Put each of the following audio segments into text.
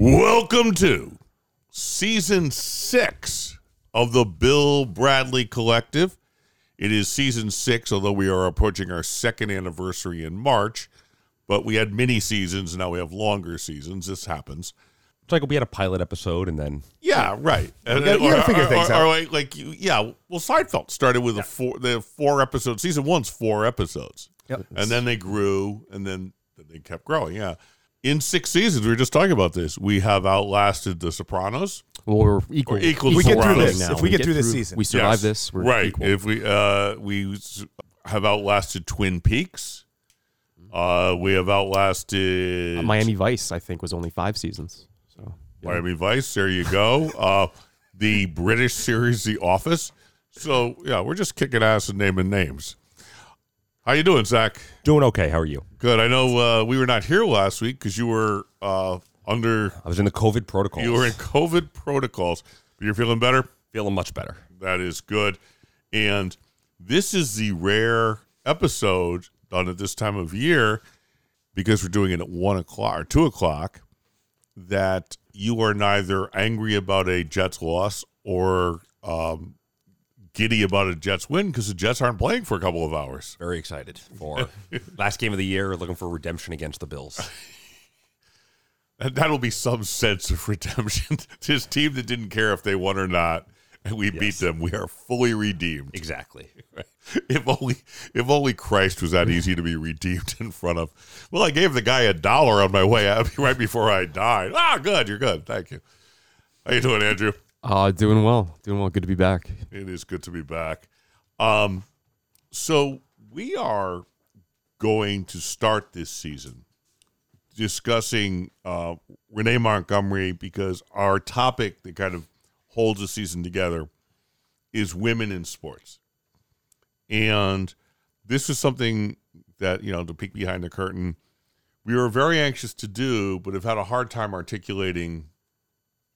Welcome to season six of the Bill Bradley Collective. It is season six, although we are approaching our second anniversary in March. But we had mini seasons, now we have longer seasons. This happens. It's like we had a pilot episode and then Yeah, right. And, gotta- you gotta or- figure or- things or- out. or like, like you, yeah. Well, Seinfeld started with a four, the four episodes. Season one's four episodes, Yep. and then they grew, and then they kept growing. Yeah. In six seasons, we were just talking about this. We have outlasted The Sopranos. well, we're equal. We're equal If we to get through this, now. if we get through this season, we survive Yes. this. We're right. equal. If we uh we have outlasted Twin Peaks, uh we have outlasted Uh, Miami Vice, I think, was only five seasons. So yeah. Miami Vice. There you go. Uh the British series The Office. So yeah, we're just kicking ass and naming names. How you doing, Zach? doing okay. How are you? Good. I know uh, we were not here last week because you were uh, under I was in the COVID protocols. you were in COVID protocols, but you're feeling better. feeling much better. That is good. And this is the rare episode done at this time of year because we're doing it at one o'clock or two o'clock that you are neither angry about a Jets loss or um, giddy about a Jets win because the Jets aren't playing for a couple of hours. Very excited for last game of the year. Looking for redemption against the Bills. That'll be some sense of redemption. this team that didn't care if they won or not, and we beat them. We are fully redeemed. exactly. if only if only Christ was that easy to be redeemed in front of. Well, I gave the guy a dollar on my way out right before I died. Ah, good, you're good. Thank you. How you doing, Andrew? Uh, doing well. Doing well. Good to be back. It is good to be back. Um, so we are going to start this season discussing uh, Renee Montgomery because our topic that kind of holds the season together is women in sports. And this is something that, you know, to peek behind the curtain, we were very anxious to do, but have had a hard time articulating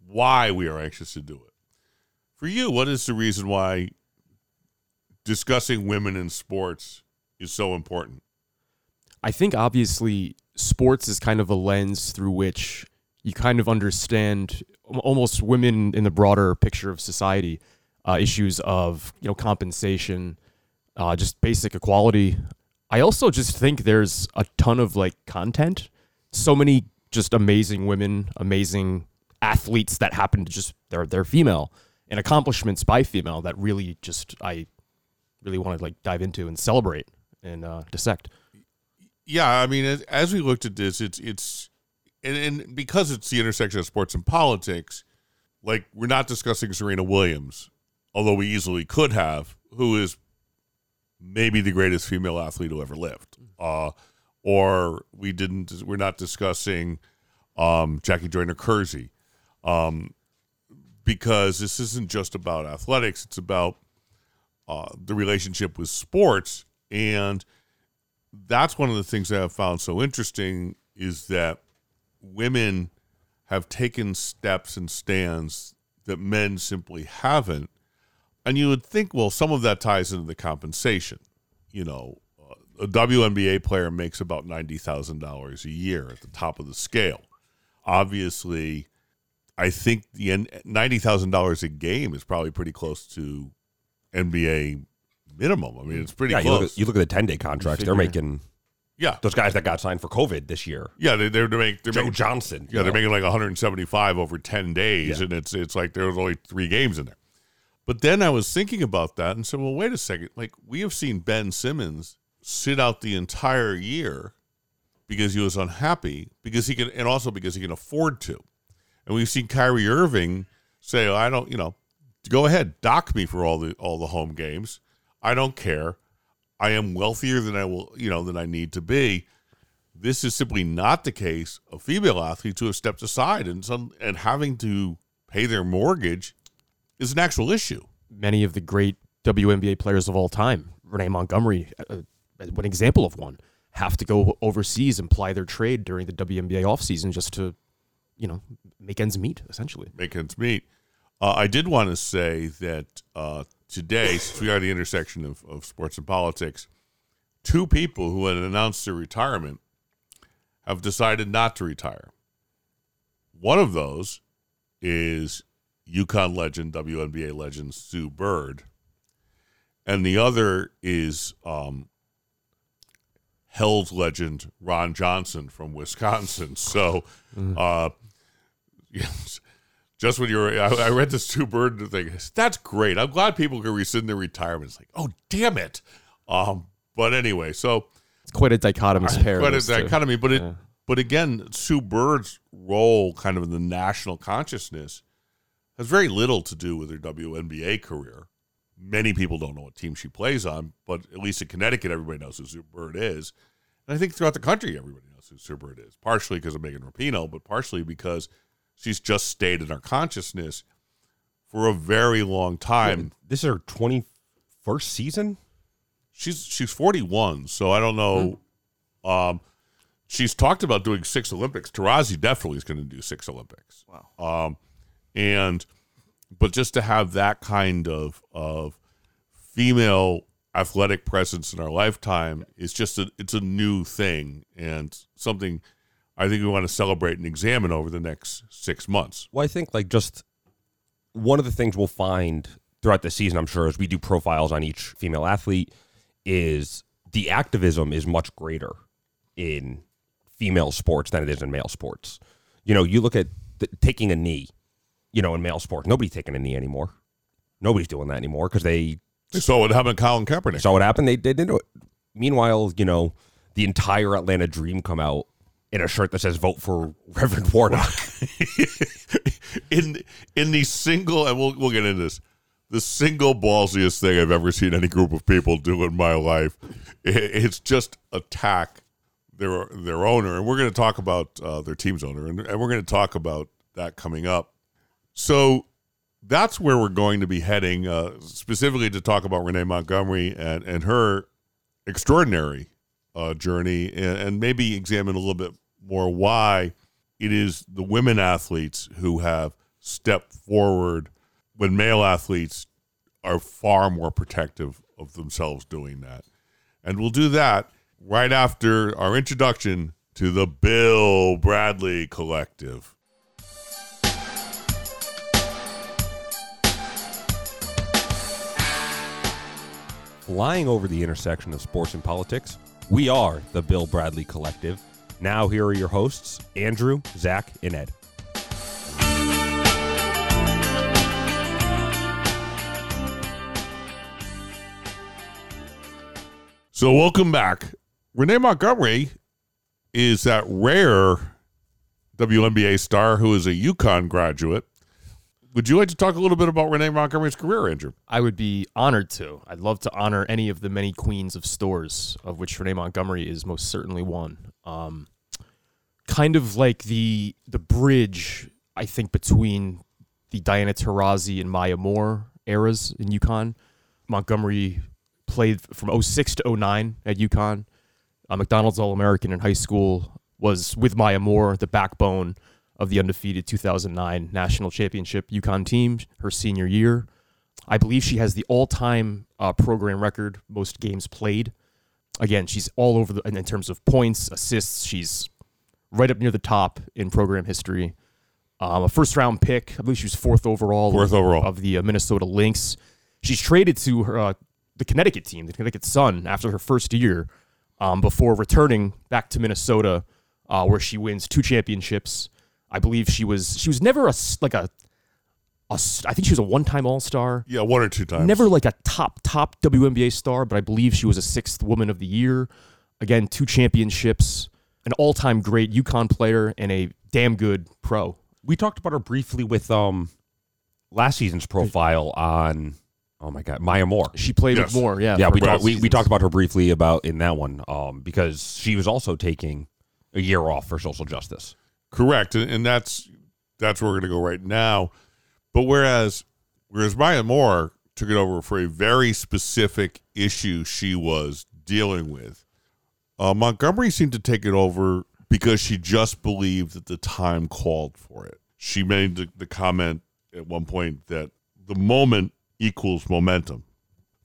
why we are anxious to do it. For you, what is the reason why discussing women in sports is so important? I think obviously sports is kind of a lens through which you kind of understand almost women in the broader picture of society, uh, issues of you know compensation, uh, just basic equality. I also just think there's a ton of like content, so many just amazing women, amazing athletes that happen to just they're they're female and accomplishments by female that really just I really want to like dive into and celebrate and uh, dissect. Yeah, I mean, as, as we looked at this, it's it's and, and because it's the intersection of sports and politics, like we're not discussing Serena Williams, although we easily could have, who is maybe the greatest female athlete who ever lived. Uh, or we didn't. We're not discussing um, Jackie Joyner Kersee, um, because this isn't just about athletics. It's about uh, the relationship with sports and that's one of the things that I've found so interesting is that women have taken steps and stands that men simply haven't. And you would think, well, some of that ties into the compensation. You know, uh, a WNBA player makes about $90,000 a year at the top of the scale. Obviously, I think the $90,000 a game is probably pretty close to NBA minimum. I mean, it's pretty Yeah, you close. look, at, you look at the ten day contracts. They're making yeah, those guys that got signed for COVID this year. Yeah, they, they're, they're, they're Joe making Johnson. yeah you they're making like 175 over 10 days, Yeah. and it's it's like there was only three games in there. But then I was thinking about that and said, well, wait a second. Like we have seen Ben Simmons sit out the entire year because he was unhappy because he can, and also because he can afford to. And we've seen Kyrie Irving say, I don't, you know, go ahead, dock me for all the all the home games. I don't care. I am wealthier than I will, you know, than I need to be. This is simply not the case of female athletes who have stepped aside and some and having to pay their mortgage is an actual issue. many of the great WNBA players of all time, Renee Montgomery, uh, one example of one, have to go overseas and ply their trade during the WNBA offseason just to, you know, make ends meet, essentially. make ends meet. Uh, I did want to say that uh, today, since we are at the intersection of, of sports and politics, two people who had announced their retirement have decided not to retire. One of those is UConn legend, WNBA legend Sue Bird, and the other is um, Hell's legend Ron Johnson from Wisconsin. So, uh, yes, just when you're, I, I read this Sue Bird thing. That's great. I'm glad people can rescind their retirement. It's like, oh damn it. Um, but anyway, so It's quite a dichotomous pair. quite a two. dichotomy. But it, Yeah. but again, Sue Bird's role, kind of in the national consciousness, has very little to do with her WNBA career. Many people don't know what team she plays on, but at least in Connecticut, everybody knows who Sue Bird is. And I think throughout the country, everybody knows who Sue Bird is. Partially because of Megan Rapinoe, but partially because she's just stayed in our consciousness for a very long time. This is her twenty first season. she's she's 41 so i don't know um she's talked about doing six olympics Taurasi definitely is going to do six olympics wow um and but just to have that kind of of female athletic presence in our lifetime is just a it's a new thing and something i think we want to celebrate and examine over the next six months Well, I think like just one of the things we'll find throughout the season, I'm sure, as we do profiles on each female athlete, is the activism is much greater in female sports than it is in male sports. You know, you look at the, taking a knee, you know, in male sports, nobody's taking a knee anymore. Nobody's doing that anymore because they saw what happened to colin kaepernick saw what happened. They, they didn't do it. Meanwhile, you know, the entire Atlanta Dream come out in a shirt that says "Vote for Reverend Warnock." in in the single and we'll we'll get into this the single ballsiest thing I've ever seen any group of people do in my life I- it's just attack their their owner and we're going to talk about uh, their team's owner and, and we're going to talk about that coming up so that's where we're going to be heading uh, specifically to talk about Renee Montgomery and and her extraordinary uh, journey and, and maybe examine a little bit more why it is the women athletes who have stepped forward when male athletes are far more protective of themselves doing that. And we'll do that right after our introduction to the Bill Bradley Collective. Flying over the intersection of sports and politics, we are the Bill Bradley Collective. Now, here are your hosts, Andrew, Zach, and Ed. So, welcome back. Renee Montgomery is that rare WNBA star who is a UConn graduate. Would you like to talk a little bit about Renee Montgomery's career, Andrew? I would be honored to. I'd love to honor any of the many queens of Storrs, of which Renee Montgomery is most certainly one. Um, kind of like the the bridge, I think, between the Diana Taurasi and Maya Moore eras in UConn. Montgomery played from 06 to 09 at UConn. A McDonald's All American in high school was with Maya Moore, the backbone of the undefeated 2009 national championship UConn team, her senior year. I believe she has the all-time uh, program record, most games played. Again, she's all over the in in terms of points, assists. She's right up near the top in program history. Um, a first-round pick, I believe she was fourth overall. Fourth overall. of the uh, Minnesota Lynx. She's traded to her, uh, the Connecticut team, the Connecticut Sun, after her first year, um, before returning back to Minnesota, uh, where she wins two championships. I believe she was she was never a s- like a, a s- I think she was a one-time All-Star. Yeah, one or two times. Never like a top top WNBA star, but I believe she was a sixth woman of the year. Again, two championships, an all-time great UConn player, and a damn good pro. We talked about her briefly with um last season's profile on oh my god Maya Moore. She played Yes. with more, yeah. Yeah, we, both talked we, we talked about her briefly about in that one um because she was also taking a year off for social justice. Correct, and, and that's that's where we're going to go right now. But whereas whereas Maya Moore took it over for a very specific issue she was dealing with, uh, Montgomery seemed to take it over because she just believed that the time called for it. She made the, the comment at one point that the moment equals momentum.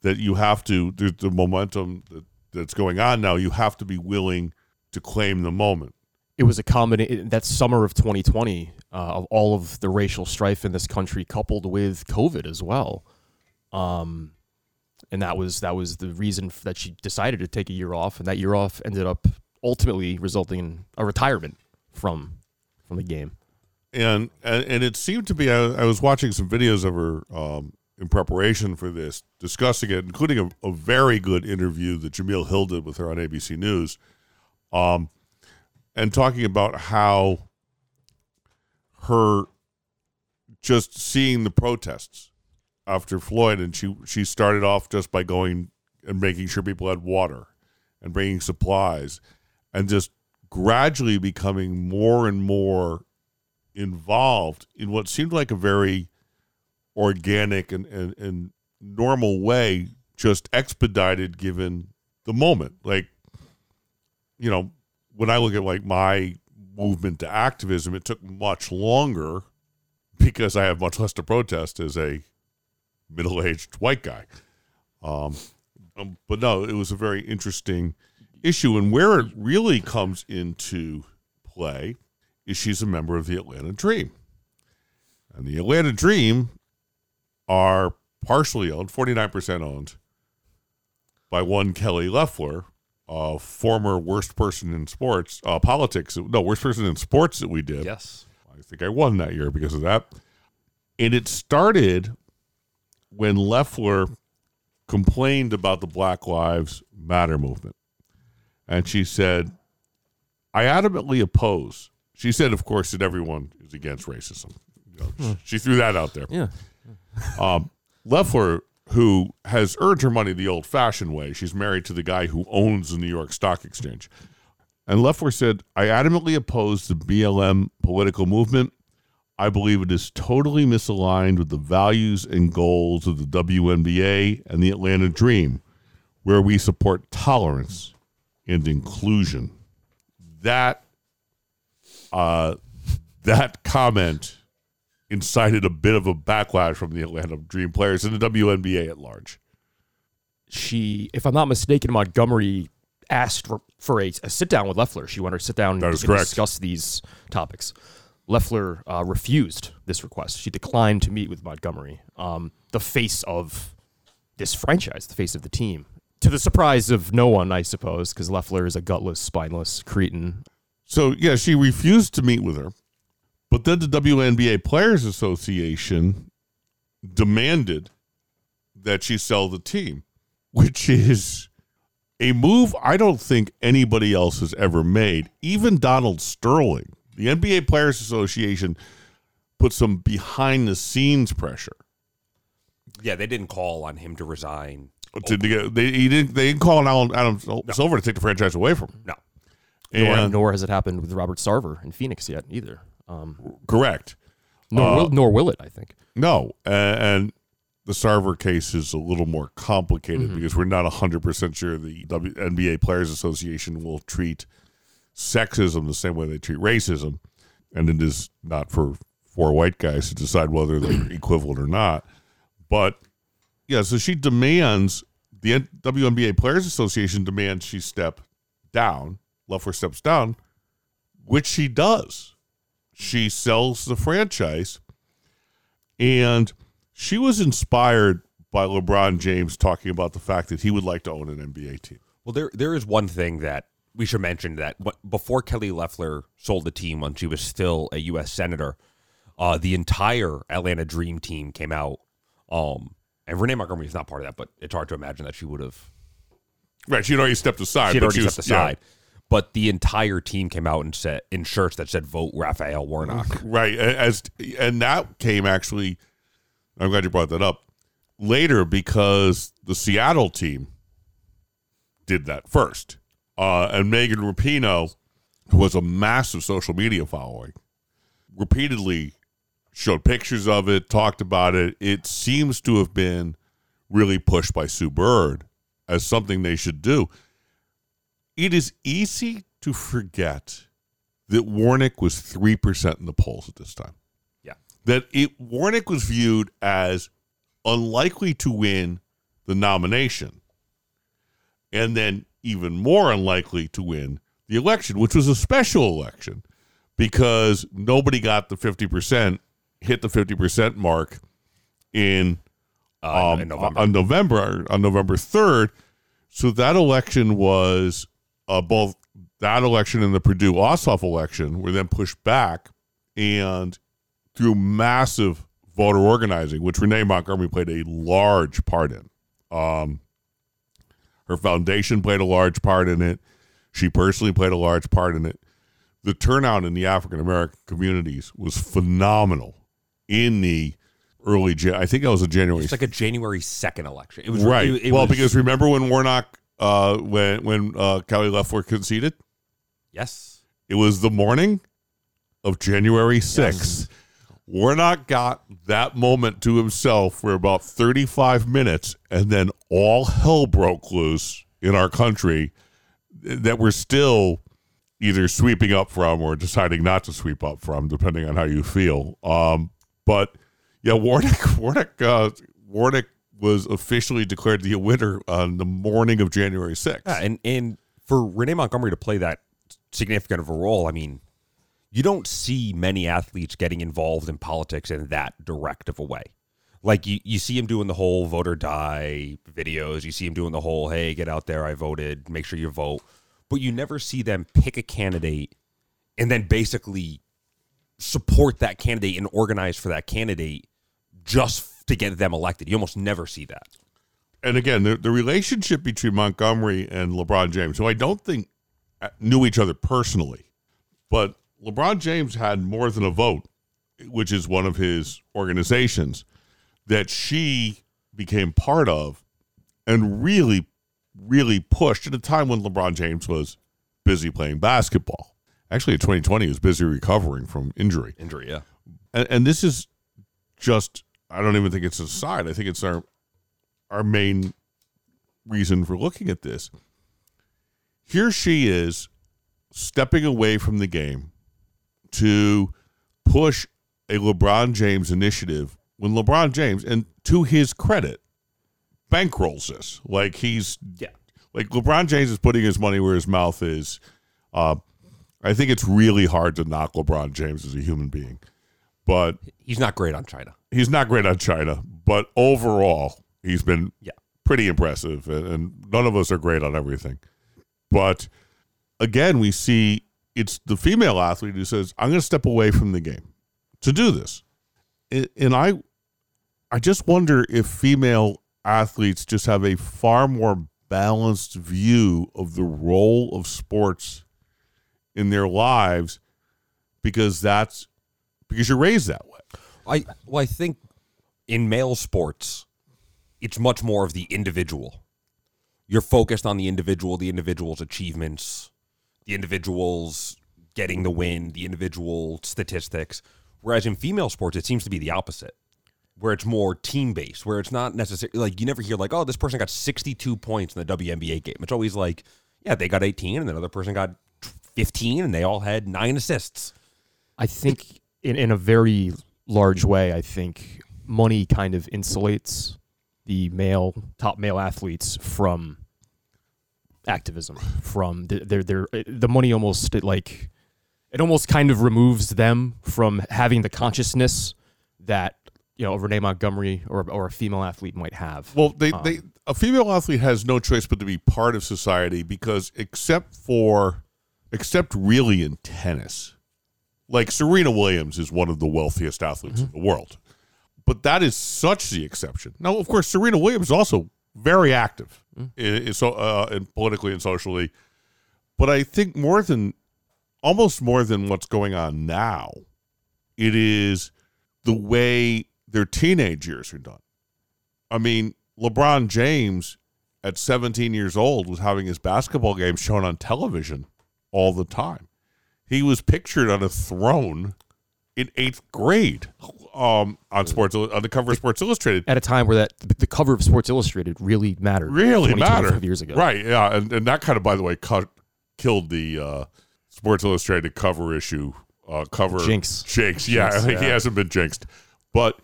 That you have to there's the momentum that, that's going on now. You have to be willing to claim the moment it was a combination that summer of 2020 uh, of all of the racial strife in this country, coupled with COVID as well. Um, and that was that was the reason that she decided to take a year off, and that year off ended up ultimately resulting in a retirement from from the game. and and, it seemed to be I, I was watching some videos of her um, in preparation for this discussing it including a, a very good interview that Jemele Hill did with her on abc news um, and talking about how her just seeing the protests after floyd and she she started off just by going and making sure people had water and bringing supplies and just gradually becoming more and more involved in what seemed like a very organic and, and, and normal way, just expedited given the moment. Like, you know, when I look at like my movement to activism, it took much longer because I have much less to protest as a middle aged white guy. Um, um, but no, it was a very interesting issue. And where it really comes into play is she's a member of the Atlanta Dream. And the Atlanta Dream are partially owned, 49% owned, by one Kelly Loeffler, a former worst person in sports, uh, politics, no, worst person in sports that we did. Yes. I think I won that year because of that. And it started when Loeffler complained about the Black Lives Matter movement. And she said, I adamantly oppose. She said, of course, that everyone is against racism. You know, She threw that out there. Yeah. Um, Loeffler, who has earned her money the old fashioned way, she's married to the guy who owns the New York Stock Exchange. And Loeffler said, I adamantly oppose the BLM political movement. I believe it is totally misaligned with the values and goals of the WNBA and the Atlanta Dream, where we support tolerance and inclusion. That uh, that comment incited a bit of a backlash from the Atlanta Dream players and the WNBA at large. She, if I'm not mistaken, Montgomery asked for, for a, a sit down with Loeffler. She wanted to sit down That is to correct. discuss these topics. Loeffler uh, refused this request. She declined to meet with Montgomery, um, the face of this franchise, the face of the team. To the surprise of no one, I suppose, because Loeffler is a gutless, spineless cretin. So yeah, she refused to meet with her, but then the WNBA Players Association demanded that she sell the team, which is a move I don't think anybody else has ever made. Even Donald Sterling, the NBA Players Association, put some behind the scenes pressure Yeah, they didn't call on him to resign. to, to get. They he didn't. They didn't call on Adam, Adam Silver to take the franchise away from him. No. Nor, And nor has it happened with Robert Sarver in Phoenix yet, either. Um, correct. nor, Uh, will, nor will it, I think. No, a- and the Sarver case is a little more complicated because we're not 100% sure the w- NBA Players Association will treat sexism the same way they treat racism. And it is not for four white guys to decide whether they're equivalent or not. But yeah, so she demands, the N- WNBA Players Association demands she step down. Loeffler steps down, which she does. She sells the franchise and she was inspired by LeBron James talking about the fact that he would like to own an NBA team. Well, there there is one thing that we should mention that before Kelly Loeffler sold the team when she was still a U.S. senator, uh, the entire Atlanta Dream team came out. Um, and Renee Montgomery is not part of that, but it's hard to imagine that she would have. Right. She had already stepped aside. She had already was- stepped aside. But the entire team came out and said in shirts that said "Vote Raphael Warnock." right. As and that came actually. I'm glad you brought that up later because the Seattle team did that first, uh, and Megan Rapinoe, who has a massive social media following, repeatedly showed pictures of it, talked about it. It seems to have been really pushed by Sue Bird as something they should do. It is easy to forget that Warnock was 3% in the polls at this time. Yeah. That it Warnock was viewed as unlikely to win the nomination and then even more unlikely to win the election, which was a special election because nobody got the 50%, hit the 50% mark in, Uh, um, in November. on November on November 3rd. So that election was uh, both that election and the Perdue Ossoff election were then pushed back and through massive voter organizing, which Renee Montgomery played a large part in. Um, her foundation played a large part in it. She personally played a large part in it. The turnout in the African American communities was phenomenal in the early. I think it was a January. it's like a January second election. It was right. it- it well, was- because remember when Warnock, uh, when when uh, Kelly Loeffler conceded, yes, it was the morning of January sixth. Warnock got that moment to himself for about 35 minutes, and then all hell broke loose in our country that we're still either sweeping up from or deciding not to sweep up from, depending on how you feel. Um, but yeah, Warnock, Warnock, uh, Warnock was officially declared the winner on the morning of January 6th. Yeah, and and for Renee Montgomery to play that significant of a role, I mean, you don't see many athletes getting involved in politics in that direct of a way. Like you, you see him doing the whole vote or die videos. You see him doing the whole, hey, get out there, I voted, make sure you vote. But you never see them pick a candidate and then basically support that candidate and organize for that candidate just to get them elected. You almost never see that. and again, the, the relationship between Montgomery and LeBron James, who I don't think uh, knew each other personally, but LeBron James had more than a vote, which is one of his organizations that she became part of and really, really pushed at a time when LeBron James was busy playing basketball. Actually, in 2020, he was busy recovering from injury Injury, yeah. and, and this is just I don't even think it's a side. I think it's our our main reason for looking at this. Here she is stepping away from the game to push a LeBron James initiative when LeBron James, and to his credit, bankrolls this. Like he's Yeah. like LeBron James is putting his money where his mouth is. Uh, I think it's really hard to knock LeBron James as a human being, but He's not great on China. he's not great on China. But overall, he's been Yeah. pretty impressive, and, and none of us are great on everything. But again, we see it's the female athlete who says, "I'm going to step away from the game to do this," and and I, I just wonder if female athletes just have a far more balanced view of the role of sports in their lives because that's because you're raised that way. I well, I think in male sports, it's much more of the individual. You're focused on the individual, the individual's achievements, the individual's getting the win, the individual statistics. Whereas in female sports, it seems to be the opposite, where it's more team based, where it's not necessarily like you never hear like, oh, this person got 62 points in the WNBA game. It's always like, yeah, they got 18, and another person got 15, and they all had nine assists. I think in, in a very large way, I think money kind of insulates the male top male athletes from activism. From the, their their the money almost it like it almost kind of removes them from having the consciousness that you know a Renee Montgomery or or a female athlete might have. Well, they, um, they a female athlete has no choice but to be part of society because except for except really in tennis, like Serena Williams is one of the wealthiest athletes in the world. But that is such the exception. Now, of course, Serena Williams is also very active in, in so uh, in politically and socially. But I think more than almost more than what's going on now, it is the way their teenage years are done. I mean, LeBron James at 17 years old was having his basketball game shown on television all the time. He was pictured on a throne in eighth grade um, on sports on the cover of Sports Illustrated. At a time where that the cover of Sports Illustrated really mattered, Really 20, mattered 25 years ago, right? Yeah, and, and that kind of, by the way, cut, killed the uh, Sports Illustrated cover issue uh, cover Jinx. Jinx. Yeah, Jinx, he yeah. hasn't been jinxed, but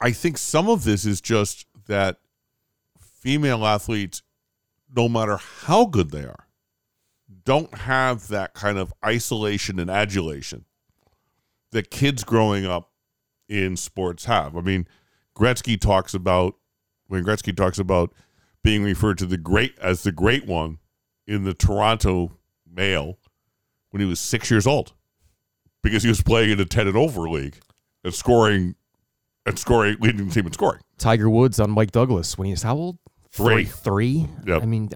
I think some of this is just that female athletes, no matter how good they are, don't have that kind of isolation and adulation that kids growing up in sports have. I mean, Gretzky talks about when Gretzky talks about being referred to the great as the great one in the Toronto Mail when he was six years old because he was playing in a ten and over league and scoring and scoring leading the team in scoring. Tiger Woods on Mike Douglas when he was how old? Three. Three. Yep. I mean,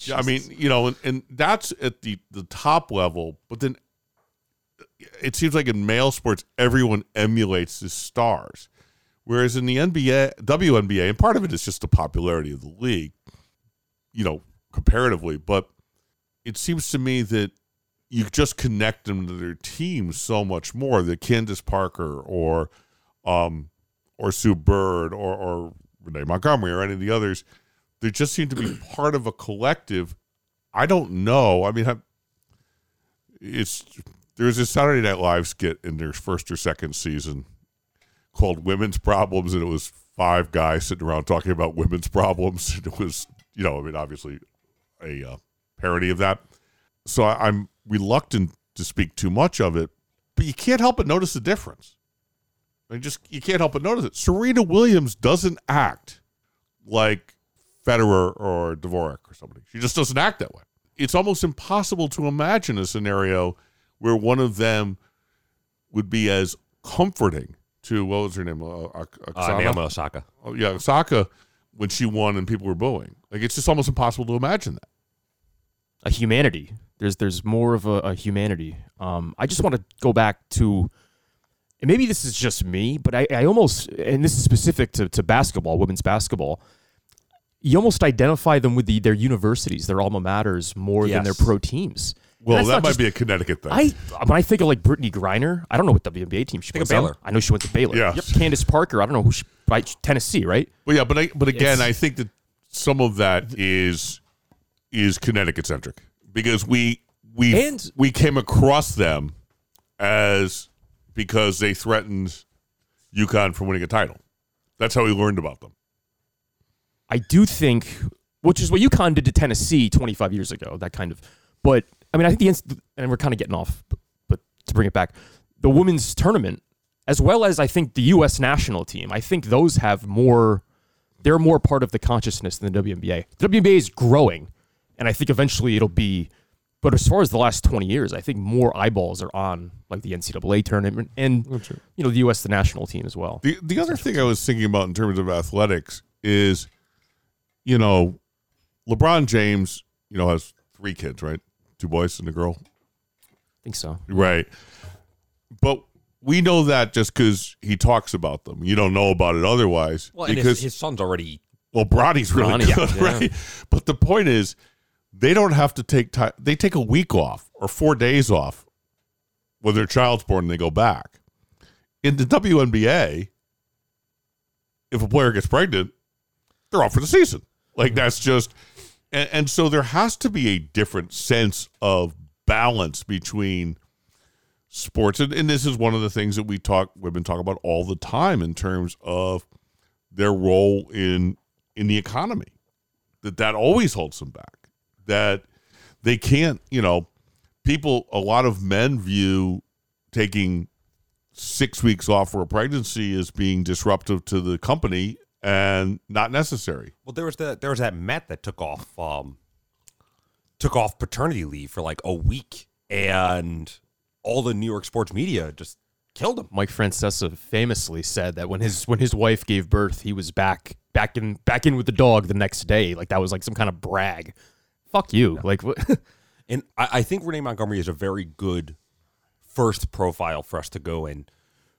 Yeah, I mean, you know, and, and that's at the the top level, but then it seems like in male sports everyone emulates the stars. Whereas in the NBA, WNBA, and part of it is just the popularity of the league, you know, comparatively, but it seems to me that you just connect them to their teams so much more. The Candace Parker or um or Sue Bird or, or Renee Montgomery or any of the others, they just seem to be part of a collective. I don't know. I mean, it's there's a Saturday Night Live skit in their first or second season called "Women's Problems," and it was five guys sitting around talking about women's problems. And it was, you know, I mean, obviously a uh, parody of that. So I, I'm reluctant to speak too much of it, but you can't help but notice the difference. I mean, just you can't help but notice it. Serena Williams doesn't act like Federer or Dvorak or somebody. She just doesn't act that way. It's almost impossible to imagine a scenario where one of them would be as comforting to what was her name? Uh, Uh, Naomi Osaka. Oh, yeah, Osaka when she won and people were booing. Like it's just almost impossible to imagine that. a humanity. There's there's more of a, a humanity. Um, I just want to go back to, and maybe this is just me, but I, I almost, and this is specific to, to basketball, women's basketball. You almost identify them with the, their universities, their alma maters, more than their pro teams. Well, that might just- be a Connecticut thing. I when I think of like Brittney Griner, I don't know what WNBA team she Think of was. Baylor. I know she went to Baylor. Yeah. Yep. Candace Parker, I don't know who she right Tennessee, right? But yeah, but I, but again, It's- I think that some of that is is Connecticut centric because we we And- we came across them as because they threatened UConn from winning a title. That's how we learned about them. I do think, which is what UConn did to Tennessee 25 years ago, that kind of. But I mean, I think the inst- and we're kind of getting off, but, but to bring it back, the women's tournament, as well as I think the U.S. national team, I think those have more. They're more part of the consciousness than the WNBA. The WNBA is growing, and I think eventually it'll be. But as far as the last 20 years, I think more eyeballs are on like the NCAA tournament and you know the U.S. the national team as well. The the other thing I was thinking about in terms of athletics is, you know, LeBron James, you know, has three kids, right? Two boys and a girl. I think so. Right. But we know that just because he talks about them. You don't know about it otherwise. Well, and because his, his son's already well, Bronny's really Bronny, good, yeah. right? But the point is, they don't have to take time. They take a week off or four days off when their child's born and they go back. In the WNBA, if a player gets pregnant, they're off for the season. Like that's just, and, and so there has to be a different sense of balance between sports, and, and this is one of the things that we talk women talk about all the time in terms of their role in in the economy. That that always holds them back. That they can't, you know, people. A lot of men view taking six weeks off for a pregnancy as being disruptive to the company and not necessary. Well, there was the there was that Met that took off um took off paternity leave for like a week, and all the New York sports media just killed him. Mike Francesa famously said that when his when his wife gave birth, he was back back in back in with the dog the next day. Like that was like some kind of brag. Fuck you. Like what? And I, I think Renee Montgomery is a very good first profile for us to go in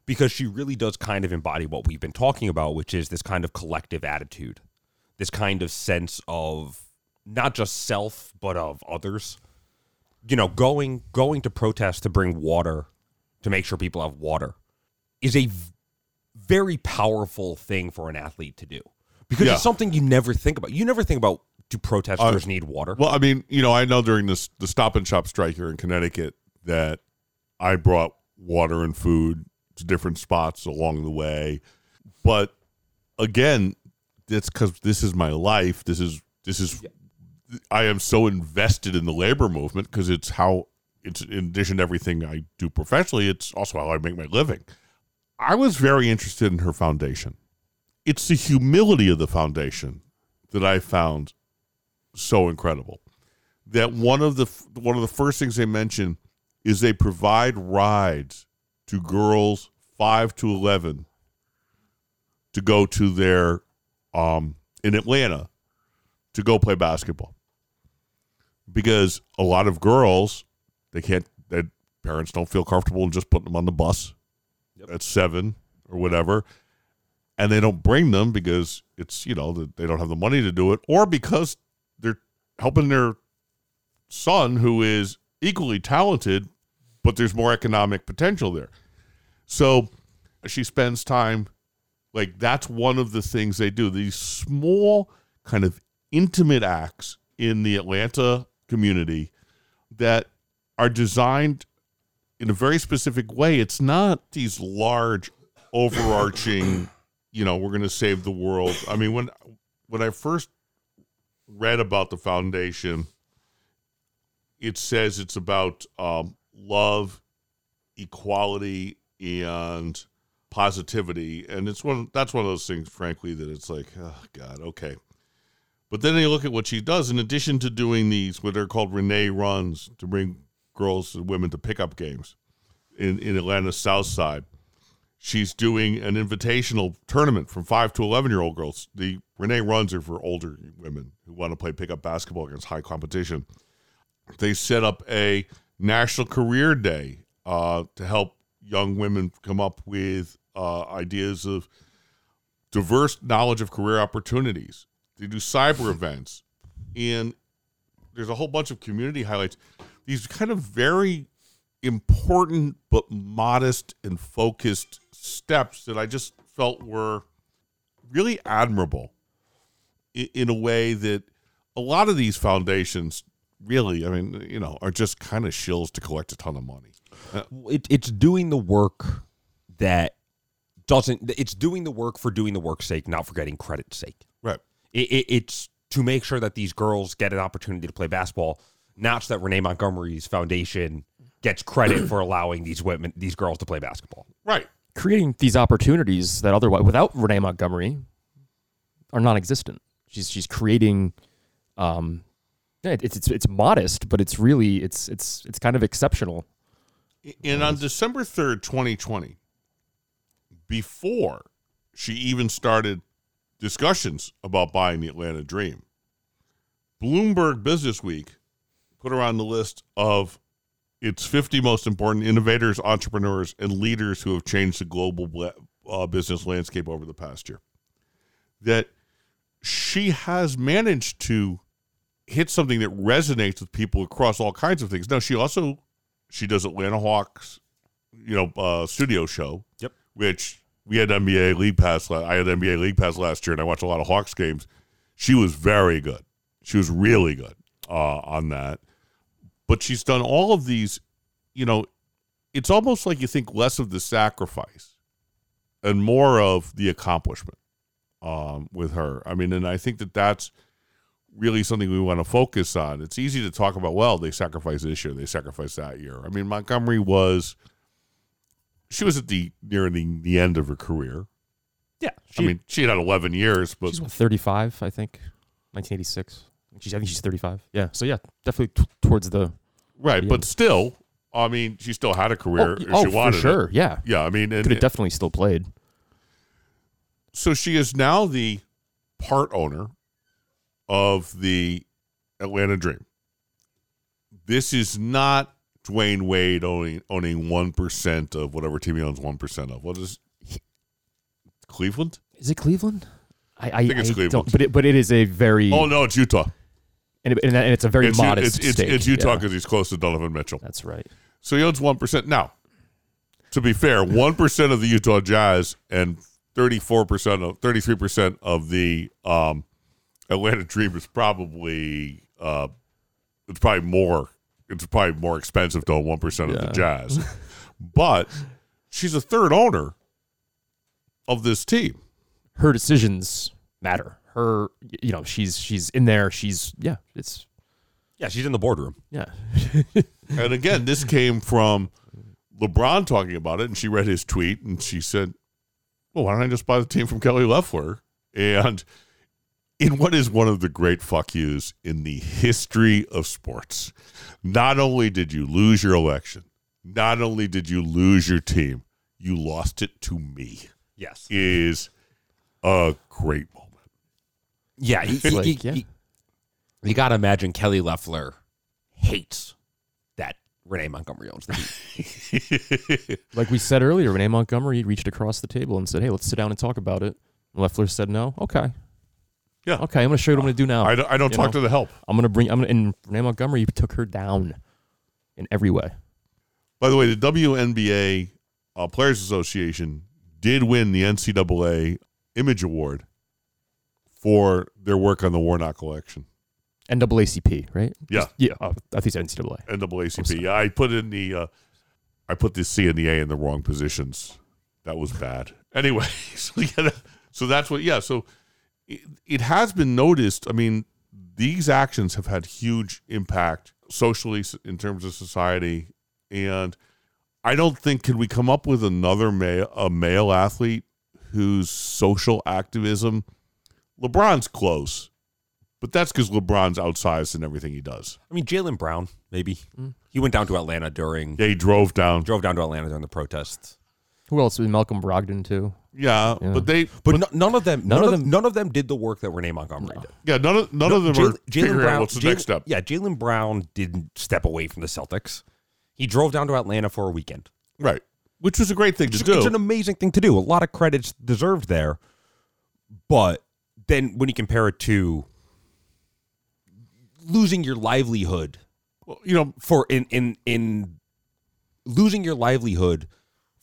because she really does kind of embody what we've been talking about, which is this kind of collective attitude, this kind of sense of not just self but of others. You know, going going to protest to bring water to make sure people have water is a v- very powerful thing for an athlete to do because Yeah. it's something you never think about. You never think about do protesters need water? Well, I mean, you know, I know during this the Stop and Shop strike here in Connecticut that I brought water and food to different spots along the way, but again, that's because this is my life. This is this is I am so invested in the labor movement because it's how it's in addition to everything I do professionally, it's also how I make my living. I was very interested in her foundation. It's the humility of the foundation that I found so incredible. That one of the one of the first things they mention is they provide rides to girls five to eleven to go to their um, in Atlanta to go play basketball because a lot of girls they can't their parents don't feel comfortable in just putting them on the bus yep. at seven or whatever and they don't bring them because it's you know they don't have the money to do it or because they're helping their son who is equally talented but there's more economic potential there so she spends time like that's one of the things they do. These small kind of intimate acts in the Atlanta community that are designed in a very specific way. It's not these large overarching, you know, we're going to save the world. I mean, when when I first read about the foundation, it says it's about um, love, equality, and positivity, and it's one that's one of those things, frankly, that it's like, oh God, okay. But then you look at what she does. In addition to doing these, what are called Renee runs to bring girls and women to pickup games in in Atlanta's South Side, she's doing an invitational tournament from five to eleven year old girls. The Renee runs are for older women who want to play pickup basketball against high competition. They set up a national career day uh, to help young women come up with uh, ideas of diverse knowledge of career opportunities. They do cyber events, and there's a whole bunch of community highlights. These kind of very important but modest and focused steps that I just felt were really admirable in, in a way that a lot of these foundations really, I mean, you know, are just kind of shills to collect a ton of money. It, it's doing the work that doesn't. It's doing the work for doing the work's sake, not for getting credit's sake. Right. It, it, it's to make sure that these girls get an opportunity to play basketball, not so that Renee Montgomery's foundation gets credit for allowing these women, these girls, to play basketball. Right. Creating these opportunities that otherwise, without Renee Montgomery, are non-existent. She's she's creating um, it's it's it's modest, but it's really it's it's it's kind of exceptional. And on December 3rd, 2020, before she even started discussions about buying the Atlanta Dream, Bloomberg Business Week put her on the list of its 50 most important innovators, entrepreneurs, and leaders who have changed the global uh, business landscape over the past year. That she has managed to hit something that resonates with people across all kinds of things. Now, she also she does Atlanta Hawks, you know, uh, studio show. Yep. Which we had NBA League Pass. I had NBA League Pass last year, and I watched a lot of Hawks games. She was very good. She was really good uh, on that. But she's done all of these. You know, it's almost like you think less of the sacrifice and more of the accomplishment um, with her. I mean, and I think that that's really something we want to focus on. It's easy to talk about, well, they sacrificed this year, they sacrificed that year. I mean, Montgomery was she was at the near the, the end of her career. Yeah. She, I mean, she had 11 years, but she's 35, I think. 1986. She's I think she's 35. Yeah. So yeah, definitely t- towards the Right, the but end. still, I mean, she still had a career oh, oh, she wanted for sure. It. Yeah. Yeah, I mean, could have definitely still played. So she is now the part owner of the Atlanta Dream. This is not Dwyane Wade owning owning one percent of whatever team he owns one percent of. What is Cleveland? Is it Cleveland? I, I, think it's I Cleveland, but it, but it is a very oh no, it's Utah, and, it, and it's a very it's, modest. It's, it's, it's Utah because yeah. he's close to Donovan Mitchell. That's right. So he owns one percent now. To be fair, one percent of the Utah Jazz and thirty four percent of thirty three percent of the um, Atlanta Dream is probably uh, it's probably more it's probably more expensive to own one percent of the Jazz, but she's a third owner of this team. Her decisions matter. her, you know, she's she's in there. She's yeah, it's Yeah, she's in the boardroom. yeah. And again, this came from LeBron talking about it, and she read his tweet, and she said, "Well, why don't I just buy the team from Kelly Loeffler?" And in what is one of the great fuck yous in the history of sports, not only did you lose your election, not only did you lose your team, you lost it to me. Yes. Is a great moment. Yeah, you, Like, you- yeah. you- you gotta imagine Kelly Loeffler hates that Renee Montgomery owns the team. Like we said earlier, Renee Montgomery reached across the table and said, "Hey, let's sit down and talk about it." Loeffler said, "No, okay, Yeah. okay, I'm going to show you what I'm going to do now. I don't, I don't You talk know? to the help. I'm going to bring. I'm gonna, and Renee Montgomery took her down in every way. By the way, the WNBA uh, Players Association did win the NCAA Image Award for their work on the Warnock collection. NAACP, right? Yeah. Yeah. Oh, I think it's NCAA. NAACP. Yeah, I put in the uh, I put the C and the A in the wrong positions. That was bad. Anyway, so, yeah, so that's what. Yeah, so it, it has been noticed. I mean, these actions have had huge impact socially in terms of society, and I don't think can we come up with another male a male athlete whose social activism. LeBron's close, but that's because LeBron's outsized in everything he does. I mean, Jaylen Brown, maybe. Mm. He went down to Atlanta during, Yeah, he drove down. drove down to Atlanta during the protests. Who else? Malcolm Brogdon too. Yeah, Yeah. but they, But, no- none of them, none, None of of them, none of them did the work that Renee Montgomery No. did. yeah, none of none of them Jaylen- are figuring out what's the Jaylen- next step. Yeah, Jaylen Brown didn't step away from the Celtics. He drove down to Atlanta for a weekend. Right, which was a great thing to It's, do. it's an amazing thing to do. A lot of credits deserved there. But then when you compare it to losing your livelihood Well, you know, for in in in losing your livelihood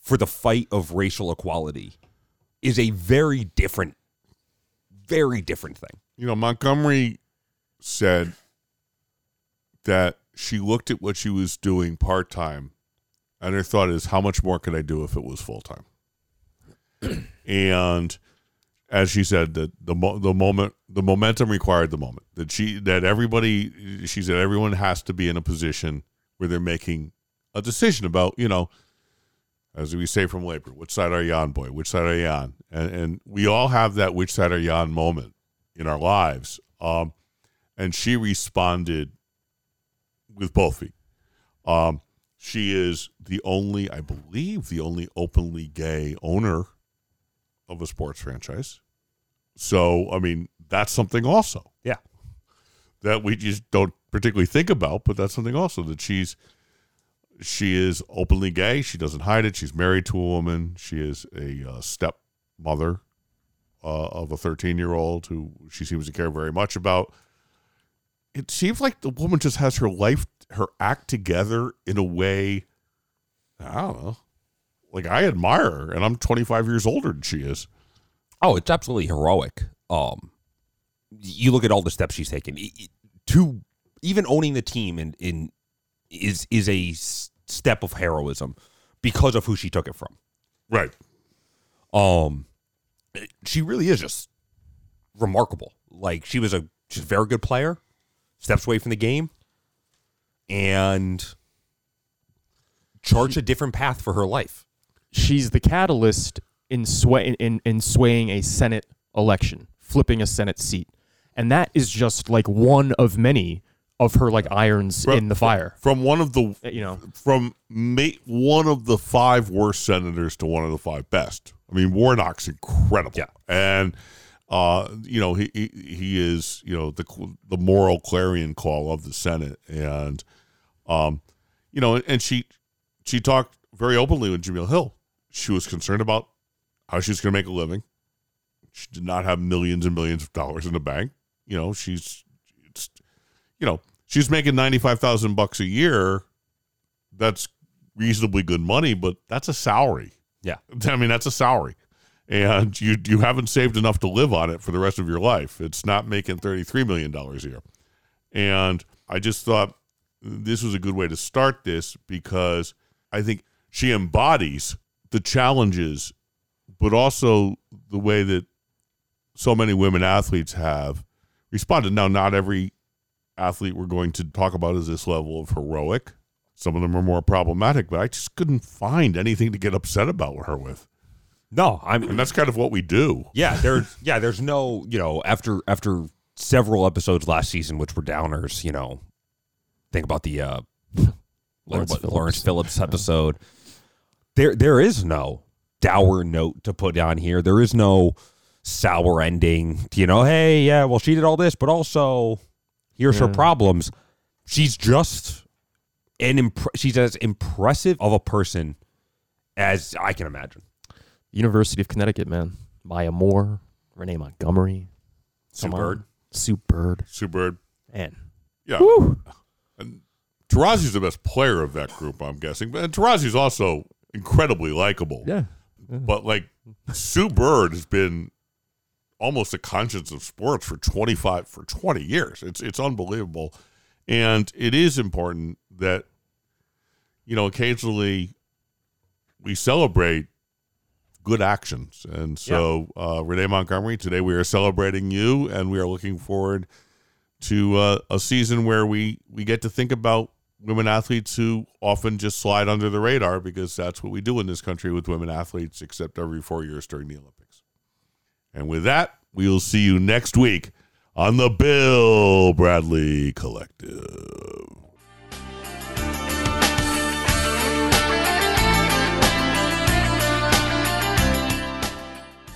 for the fight of racial equality is a very different very different thing. you know, Montgomery said that she looked at what she was doing part time, and her thought is, how much more could I do if it was full time? and as she said, that the the moment the momentum required the moment that she that everybody she said everyone has to be in a position where they're making a decision about you know as we say from labor which side are you on boy? Which side are you on? And and we all have that which side are you on moment in our lives. Um and she responded with both feet. Um she is the only i believe the only openly gay owner of a sports franchise. So i mean that's something also Yeah. that we just don't particularly think about but that's something also that she's she is openly gay. She doesn't hide it. She's married to a woman. She is a uh, stepmother uh, of a 13 year old who she seems to care very much about. It seems like the woman just has her life, her act together in a way. I don't know. Like I admire her, and I'm 25 years older than she is. Oh, it's absolutely heroic. Um, you look at all the steps she's taken to even owning the team, and in is is a step of heroism because of who she took it from. Right. Um, she really is just remarkable. Like she was a she's a very good player, steps away from the game, and charged a different path for her life. She's the catalyst in sway in, in swaying a Senate election, flipping a Senate seat, and that is just like one of many of her like irons From- in the fire. From one of the You know, from ma- one of the five worst senators to one of the five best. I mean, Warnock's incredible. Yeah. and uh, you know he, he he is you know the the moral clarion call of the Senate, and um, you know, and she she talked very openly with Jemele Hill. She was concerned about how she was going to make a living. She did not have millions and millions of dollars in the bank. You know, she's you know she's making ninety five thousand bucks a year. That's reasonably good money, but that's a salary. Yeah. I mean, that's a salary. And you you haven't saved enough to live on it for the rest of your life. It's not making $33 million a year. And I just thought this was a good way to start this because I think she embodies the challenges, but also the way that so many women athletes have responded. Now, not every athlete we're going to talk about is this level of heroic. Some of them are more problematic, but I just couldn't find anything to get upset about her with. No, I mean And that's kind of what we do. Yeah, there's yeah, there's no, you know, after after several episodes last season which were downers, you know. Think about the uh Lawrence what- Phillips. Lawrence Phillips episode. There there is no dour note to put down here. There is no sour ending. You know, hey, yeah, well she did all this, but also here's her problems. She's just an imp- she's as impressive of a person as I can imagine. University of Connecticut, man. Maya Moore, Renee Montgomery, Sue Bird. Sue Bird, Sue Bird. man. Yeah. Woo! And Taurasi's the best player of that group, I'm guessing. But and Taurasi's also incredibly likable. Yeah. But like Sue Bird has been almost a conscience of sports for 25 for 20 years. It's it's unbelievable. And it is important that you know occasionally we celebrate good actions. And so uh, Renee Montgomery, today we are celebrating you and we are looking forward to uh, a season where we we get to think about women athletes who often just slide under the radar because that's what we do in this country with women athletes, except every four years during the Olympics. And with that, we will see you next week on the Bill Bradley Collective.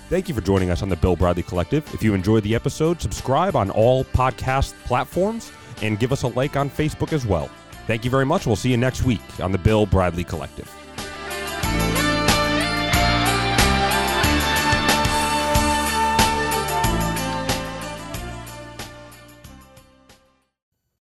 Thank you for joining us on the Bill Bradley Collective. If you enjoyed the episode, subscribe on all podcast platforms and give us a like on Facebook as well. Thank you very much. We'll see you next week on the Bill Bradley Collective.